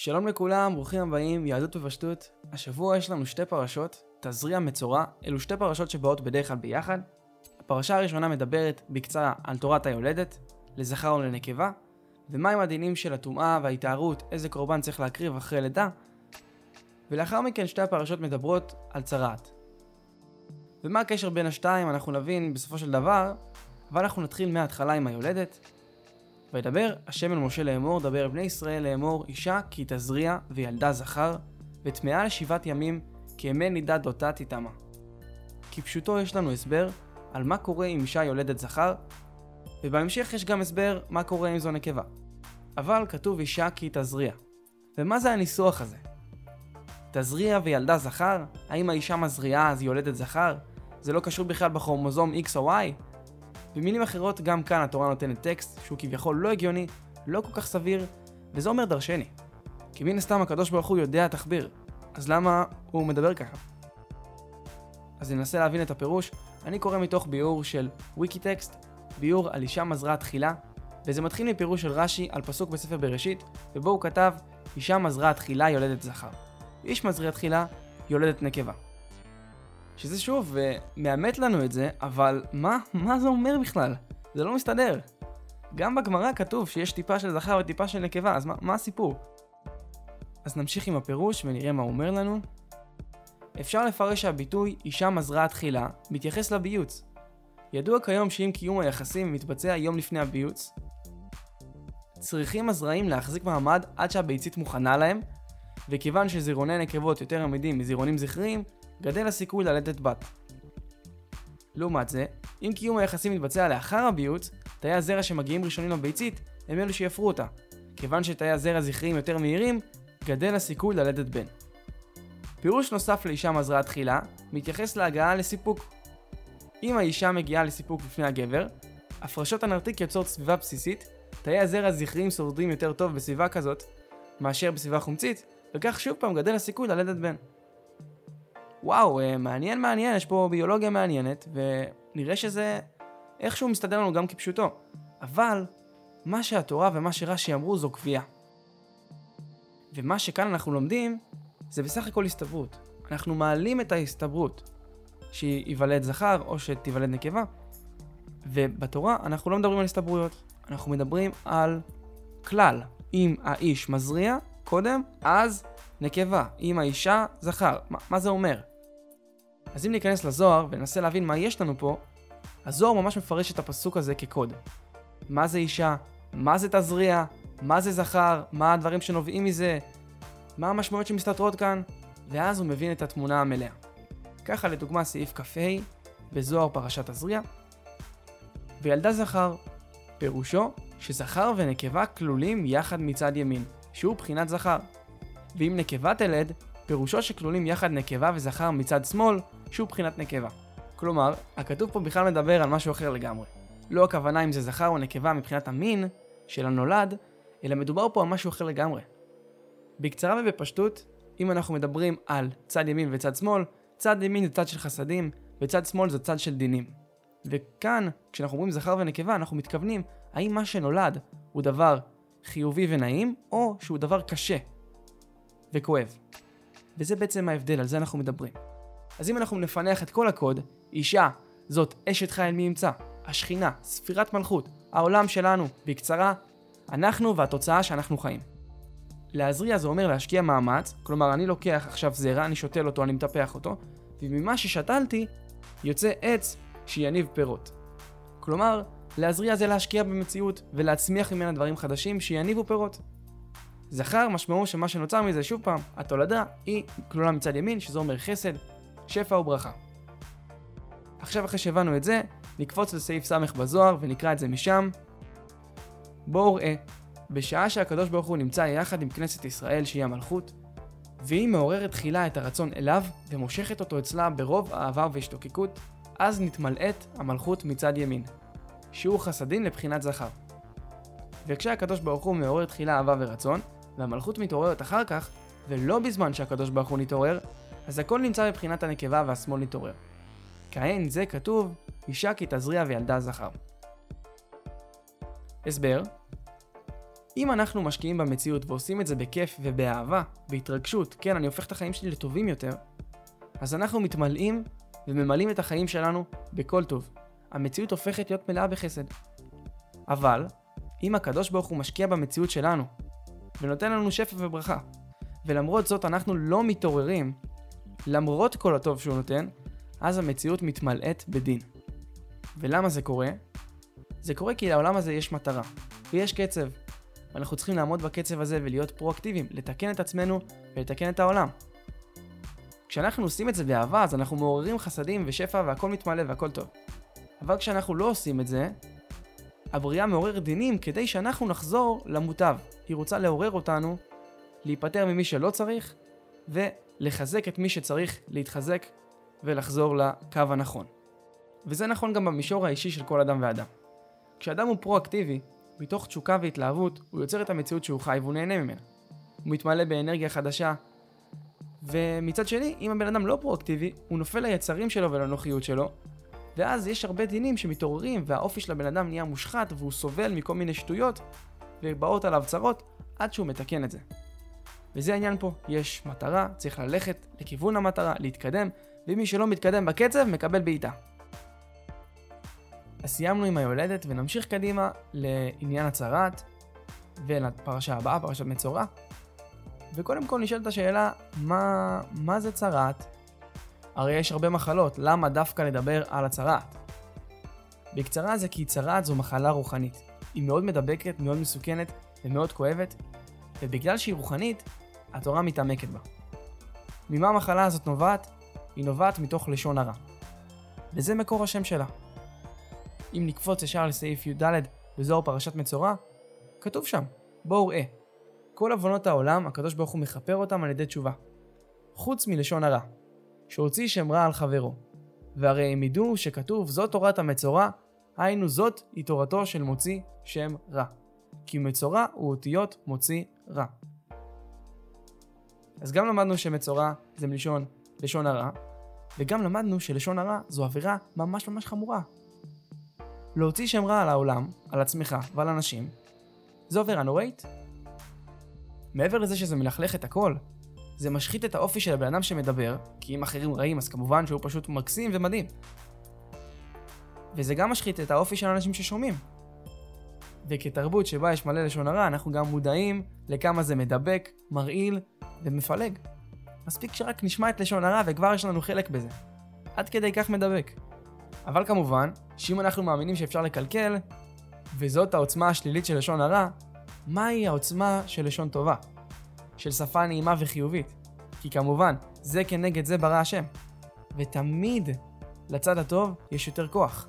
שלום לכולם, ברוכים הבאים, יהדות בפשטות. השבוע יש לנו שתי פרשות, תזריע מצורע, אלו שתי פרשות שבאות בדרך כלל ביחד. הפרשה הראשונה מדברת בקצרה על תורת היולדת, לזכר ולנקבה, ומהם הדינים של הטומאה וההתארות, איזה קורבן צריך להקריב אחרי לידה. ולאחר מכן שתי הפרשות מדברות על צרעת. ומה הקשר בין השתיים אנחנו נבין בסופו של דבר, אבל אנחנו נתחיל מההתחלה עם היולדת. וידבר השם אל משה לאמור, דבר אל בני ישראל לאמור, אישה כי תזריע וילדה זכר, וטמאה לשבעת ימים, כי ימי נידה דותה תטמא. כפשוטו יש לנו הסבר על מה קורה אם אישה יולדת זכר, ובהמשך יש גם הסבר מה קורה אם זו נקבה. אבל כתוב אישה כי תזריע. ומה זה הניסוח הזה? תזריע וילדה זכר? האם האישה מזריעה אז היא יולדת זכר? זה לא קשור בכלל בכרומוזום X או Y? במילים אחרות, גם כאן התורה נותנת טקסט שהוא כביכול לא הגיוני, לא כל כך סביר, וזה אומר דרשני. כי מן הסתם הקדוש ברוך הוא יודע תחביר, אז למה הוא מדבר ככה? אז ננסה להבין את הפירוש. אני קורא מתוך ביאור של וויקי טקסט, ביאור על אישה מזרעה תחילה, וזה מתחיל מפירוש של רש"י על פסוק בספר בראשית, ובו הוא כתב, אישה מזרעה תחילה יולדת זכר. איש מזריע תחילה יולדת נקבה. שזה שוב, מאמת לנו את זה, אבל מה, מה זה אומר בכלל? זה לא מסתדר. גם בגמרא כתוב שיש טיפה של זכר וטיפה של נקבה, אז מה, מה הסיפור? אז נמשיך עם הפירוש ונראה מה הוא אומר לנו. אפשר לפרש שהביטוי אישה מזרעה תחילה מתייחס לביוץ. ידוע כיום שאם קיום היחסים מתבצע יום לפני הביוץ, צריכים הזרעים להחזיק מעמד עד שהביצית מוכנה להם, וכיוון שזירוני נקבות יותר עמידים מזירונים זכריים, גדל הסיכוי ללדת בת. לעומת זה, אם קיום היחסים מתבצע לאחר הביוץ, תאי הזרע שמגיעים ראשונים לביצית הם אלו שיפרו אותה. כיוון שתאי הזרע זכריים יותר מהירים, גדל הסיכוי ללדת בן. פירוש נוסף לאישה מזרעה תחילה, מתייחס להגעה לסיפוק. אם האישה מגיעה לסיפוק לפני הגבר, הפרשות הנרתיק יוצרות סביבה בסיסית, תאי הזרע הזכריים שורדים יותר טוב בסביבה כזאת, מאשר בסביבה חומצית, וכך שוב פעם גדל הסיכוי ללדת בן. וואו, אה, מעניין מעניין, יש פה ביולוגיה מעניינת, ונראה שזה איכשהו מסתדר לנו גם כפשוטו. אבל, מה שהתורה ומה שרש"י אמרו זו קביעה. ומה שכאן אנחנו לומדים, זה בסך הכל הסתברות. אנחנו מעלים את ההסתברות שייוולד זכר או שתיוולד נקבה, ובתורה אנחנו לא מדברים על הסתברויות, אנחנו מדברים על כלל. אם האיש מזריע קודם, אז נקבה. אם האישה, זכר. מה, מה זה אומר? אז אם ניכנס לזוהר וננסה להבין מה יש לנו פה, הזוהר ממש מפרש את הפסוק הזה כקוד. מה זה אישה? מה זה תזריע? מה זה זכר? מה הדברים שנובעים מזה? מה המשמעויות שמסתתרות כאן? ואז הוא מבין את התמונה המלאה. ככה לדוגמה סעיף כ"ה בזוהר פרשת תזריע. וילדה זכר, פירושו שזכר ונקבה כלולים יחד מצד ימין, שהוא בחינת זכר. ואם נקבה תלד, פירושו שכלולים יחד נקבה וזכר מצד שמאל, שהוא בחינת נקבה. כלומר, הכתוב פה בכלל מדבר על משהו אחר לגמרי. לא הכוונה אם זה זכר או נקבה מבחינת המין של הנולד, אלא מדובר פה על משהו אחר לגמרי. בקצרה ובפשטות, אם אנחנו מדברים על צד ימין וצד שמאל, צד ימין זה צד של חסדים, וצד שמאל זה צד של דינים. וכאן, כשאנחנו אומרים זכר ונקבה, אנחנו מתכוונים האם מה שנולד הוא דבר חיובי ונעים, או שהוא דבר קשה וכואב. וזה בעצם ההבדל, על זה אנחנו מדברים. אז אם אנחנו נפנח את כל הקוד, אישה זאת אשת חיל מי ימצא, השכינה, ספירת מלכות, העולם שלנו, בקצרה, אנחנו והתוצאה שאנחנו חיים. להזריע זה אומר להשקיע מאמץ, כלומר אני לוקח עכשיו זרע, אני שותל אותו, אני מטפח אותו, וממה ששתלתי, יוצא עץ שיניב פירות. כלומר, להזריע זה להשקיע במציאות ולהצמיח ממנה דברים חדשים שיניבו פירות. זכר משמעו שמה שנוצר מזה, שוב פעם, התולדה היא כלולה מצד ימין, שזה אומר חסד, שפע וברכה. עכשיו אחרי שהבנו את זה, נקפוץ לסעיף ס' בזוהר ונקרא את זה משם. בואו ראה, בשעה שהקדוש ברוך הוא נמצא יחד עם כנסת ישראל שהיא המלכות, והיא מעוררת תחילה את הרצון אליו ומושכת אותו אצלה ברוב אהבה והשתוקקות, אז נתמלאת המלכות מצד ימין, שהוא חסדין לבחינת זכר. וכשהקדוש ברוך הוא מעורר תחילה אהבה ורצון, והמלכות מתעוררת אחר כך, ולא בזמן שהקדוש ברוך הוא נתעורר, אז הכל נמצא מבחינת הנקבה והשמאל נתעורר. כהן זה כתוב, אישה כי תזריע וילדה זכר. הסבר אם אנחנו משקיעים במציאות ועושים את זה בכיף ובאהבה, בהתרגשות, כן, אני הופך את החיים שלי לטובים יותר, אז אנחנו מתמלאים וממלאים את החיים שלנו בכל טוב. המציאות הופכת להיות מלאה בחסד. אבל, אם הקדוש ברוך הוא משקיע במציאות שלנו, ונותן לנו שפע וברכה, ולמרות זאת אנחנו לא מתעוררים, למרות כל הטוב שהוא נותן, אז המציאות מתמלאת בדין. ולמה זה קורה? זה קורה כי לעולם הזה יש מטרה, ויש קצב. ואנחנו צריכים לעמוד בקצב הזה ולהיות פרואקטיביים, לתקן את עצמנו ולתקן את העולם. כשאנחנו עושים את זה באהבה, אז אנחנו מעוררים חסדים ושפע והכל מתמלא והכל טוב. אבל כשאנחנו לא עושים את זה, הבריאה מעוררת דינים כדי שאנחנו נחזור למוטב. היא רוצה לעורר אותנו, להיפטר ממי שלא צריך, ולחזק את מי שצריך להתחזק ולחזור לקו הנכון. וזה נכון גם במישור האישי של כל אדם ואדם. כשאדם הוא פרואקטיבי, מתוך תשוקה והתלהבות, הוא יוצר את המציאות שהוא חי והוא נהנה ממנה. הוא מתמלא באנרגיה חדשה, ומצד שני, אם הבן אדם לא פרואקטיבי, הוא נופל ליצרים שלו ולנוחיות שלו, ואז יש הרבה דינים שמתעוררים, והאופי של הבן אדם נהיה מושחת, והוא סובל מכל מיני שטויות, ובאות עליו צרות, עד שהוא מתקן את זה. וזה העניין פה, יש מטרה, צריך ללכת לכיוון המטרה, להתקדם, ומי שלא מתקדם בקצב, מקבל בעיטה. אז סיימנו עם היולדת ונמשיך קדימה לעניין הצהרת ולפרשה הבאה, פרשת מצורע. וקודם כל נשאלת השאלה, מה, מה זה צרת? הרי יש הרבה מחלות, למה דווקא לדבר על הצרת? בקצרה זה כי צרת זו מחלה רוחנית. היא מאוד מדבקת, מאוד מסוכנת ומאוד כואבת, ובגלל שהיא רוחנית, התורה מתעמקת בה. ממה המחלה הזאת נובעת? היא נובעת מתוך לשון הרע. וזה מקור השם שלה. אם נקפוץ ישר לסעיף י"ד בזוהר פרשת מצורע, כתוב שם, בואו ראה. כל עוונות העולם, הקדוש ברוך הוא מכפר אותם על ידי תשובה. חוץ מלשון הרע, שהוציא שם רע על חברו. והרי הם ידעו שכתוב זאת תורת המצורע, היינו זאת היא תורתו של מוציא שם רע. כי מצורע הוא אותיות מוציא רע. אז גם למדנו שמצורע זה מלשון לשון הרע, וגם למדנו שלשון הרע זו עבירה ממש ממש חמורה. להוציא שם רע על העולם, על עצמך ועל אנשים, זו עבירה נוראית. מעבר לזה שזה מלכלך את הכל, זה משחית את האופי של הבן אדם שמדבר, כי אם אחרים רעים אז כמובן שהוא פשוט מקסים ומדהים. וזה גם משחית את האופי של האנשים ששומעים. וכתרבות שבה יש מלא לשון הרע, אנחנו גם מודעים לכמה זה מדבק, מרעיל ומפלג. מספיק שרק נשמע את לשון הרע וכבר יש לנו חלק בזה. עד כדי כך מדבק. אבל כמובן, שאם אנחנו מאמינים שאפשר לקלקל, וזאת העוצמה השלילית של לשון הרע, מהי העוצמה של לשון טובה? של שפה נעימה וחיובית? כי כמובן, זה כנגד זה ברא השם. ותמיד לצד הטוב יש יותר כוח.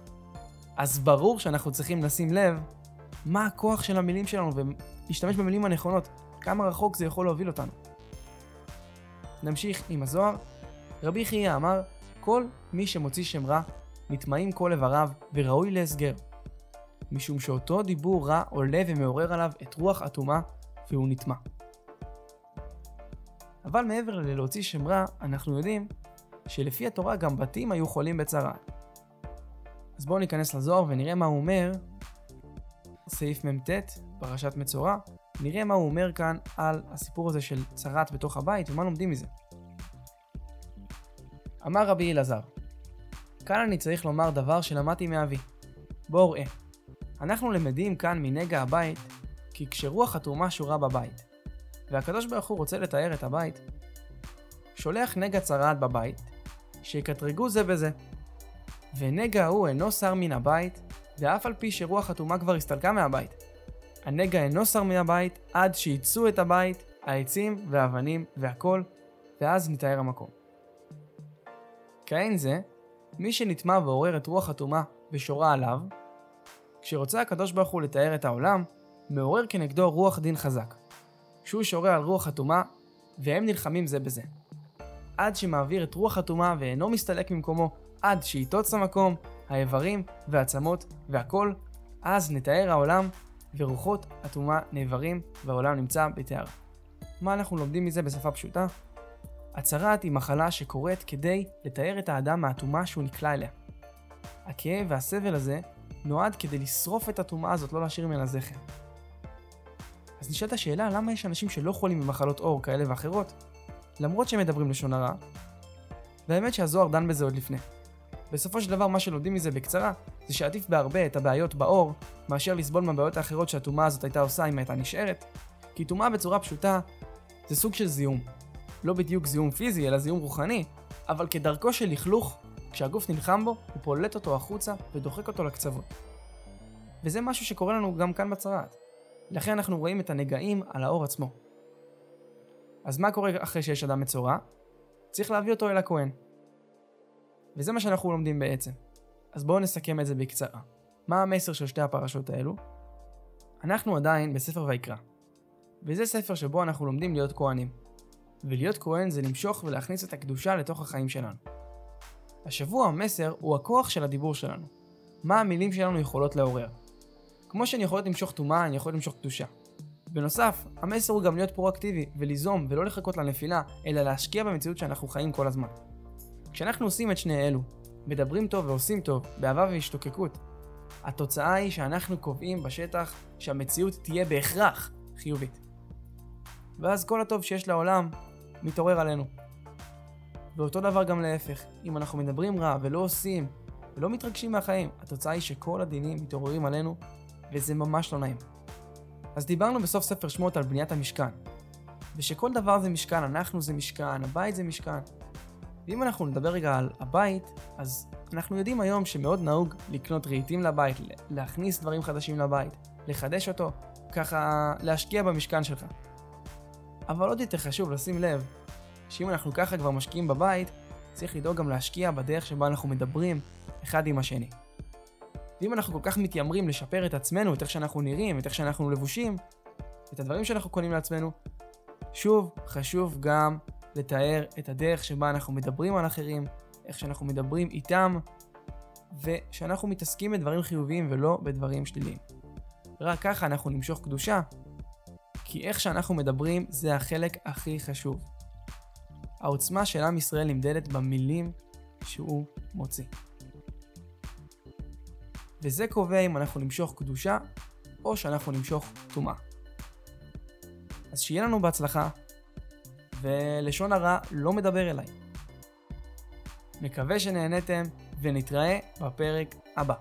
אז ברור שאנחנו צריכים לשים לב מה הכוח של המילים שלנו ולהשתמש במילים הנכונות, כמה רחוק זה יכול להוביל אותנו. נמשיך עם הזוהר. רבי חייא אמר, כל מי שמוציא שם רע, נטמעים כל איבריו וראוי להסגר. משום שאותו דיבור רע עולה ומעורר עליו את רוח אטומה והוא נטמע. אבל מעבר ללהוציא שם רע, אנחנו יודעים שלפי התורה גם בתים היו חולים בצרה. אז בואו ניכנס לזוהר ונראה מה הוא אומר, סעיף מ"ט, פרשת מצורע, נראה מה הוא אומר כאן על הסיפור הזה של צרת בתוך הבית ומה לומדים מזה. אמר רבי אלעזר, כאן אני צריך לומר דבר שלמדתי מאבי. בואו ראה. אנחנו למדים כאן מנגע הבית, כי כשרוח התרומה שורה בבית, והקדוש ברוך הוא רוצה לתאר את הבית, שולח נגע צרעת בבית, שיקטרגו זה בזה. ונגע ההוא אינו שר מן הבית, ואף על פי שרוח הטומאה כבר הסתלקה מהבית. הנגע אינו שר מן הבית עד שיצאו את הבית, העצים והאבנים והכל, ואז נתאר המקום. כאין זה, מי שנטמע ועורר את רוח הטומאה ושורה עליו, כשרוצה הקדוש ברוך הוא לתאר את העולם, מעורר כנגדו רוח דין חזק. שהוא שורה על רוח הטומאה, והם נלחמים זה בזה. עד שמעביר את רוח הטומאה ואינו מסתלק ממקומו, עד שיטוץ המקום, האיברים והעצמות והכל, אז נתאר העולם, ורוחות הטומאה נעברים, והעולם נמצא בטהרה. מה אנחנו לומדים מזה בשפה פשוטה? הצהרת היא מחלה שקורית כדי לתאר את האדם מהטומאה שהוא נקלע אליה. הכאב והסבל הזה נועד כדי לשרוף את הטומאה הזאת, לא להשאיר ממנה זכר. אז נשאלת השאלה למה יש אנשים שלא חולים במחלות עור כאלה ואחרות, למרות שהם מדברים לשון הרע, והאמת שהזוהר דן בזה עוד לפני. בסופו של דבר מה שלומדים מזה בקצרה, זה שעדיף בהרבה את הבעיות בעור, מאשר לסבול מהבעיות האחרות שהטומאה הזאת הייתה עושה אם הייתה נשארת, כי טומאה בצורה פשוטה זה סוג של זיהום. לא בדיוק זיהום פיזי, אלא זיהום רוחני, אבל כדרכו של לכלוך, כשהגוף נלחם בו, הוא פולט אותו החוצה ודוחק אותו לקצוות. וזה משהו שקורה לנו גם כאן בצרעת. לכן אנחנו רואים את הנגעים על האור עצמו. אז מה קורה אחרי שיש אדם מצורע? צריך להביא אותו אל הכהן. וזה מה שאנחנו לומדים בעצם. אז בואו נסכם את זה בקצרה. מה המסר של שתי הפרשות האלו? אנחנו עדיין בספר ויקרא. וזה ספר שבו אנחנו לומדים להיות כהנים. ולהיות כהן זה למשוך ולהכניס את הקדושה לתוך החיים שלנו. השבוע המסר הוא הכוח של הדיבור שלנו. מה המילים שלנו יכולות לעורר. כמו שאני יכול למשוך טומאה, אני יכול למשוך קדושה. בנוסף, המסר הוא גם להיות פרואקטיבי וליזום ולא לחכות לנפילה, אלא להשקיע במציאות שאנחנו חיים כל הזמן. כשאנחנו עושים את שני אלו, מדברים טוב ועושים טוב, באהבה והשתוקקות, התוצאה היא שאנחנו קובעים בשטח שהמציאות תהיה בהכרח חיובית. ואז כל הטוב שיש לעולם מתעורר עלינו. ואותו דבר גם להפך, אם אנחנו מדברים רע ולא עושים ולא מתרגשים מהחיים, התוצאה היא שכל הדינים מתעוררים עלינו וזה ממש לא נעים. אז דיברנו בסוף ספר שמות על בניית המשכן, ושכל דבר זה משכן, אנחנו זה משכן, הבית זה משכן. ואם אנחנו נדבר רגע על הבית, אז אנחנו יודעים היום שמאוד נהוג לקנות רהיטים לבית, להכניס דברים חדשים לבית, לחדש אותו, ככה להשקיע במשכן שלך. אבל עוד יותר חשוב לשים לב, שאם אנחנו ככה כבר משקיעים בבית, צריך לדאוג גם להשקיע בדרך שבה אנחנו מדברים אחד עם השני. ואם אנחנו כל כך מתיימרים לשפר את עצמנו, את איך שאנחנו נראים, את איך שאנחנו לבושים, את הדברים שאנחנו קונים לעצמנו, שוב, חשוב גם לתאר את הדרך שבה אנחנו מדברים על אחרים, איך שאנחנו מדברים איתם, ושאנחנו מתעסקים בדברים חיוביים ולא בדברים שליליים. רק ככה אנחנו נמשוך קדושה, כי איך שאנחנו מדברים זה החלק הכי חשוב. העוצמה של עם ישראל נמדדת במילים שהוא מוציא. וזה קובע אם אנחנו נמשוך קדושה או שאנחנו נמשוך טומאה. אז שיהיה לנו בהצלחה, ולשון הרע לא מדבר אליי. מקווה שנהנתם, ונתראה בפרק הבא.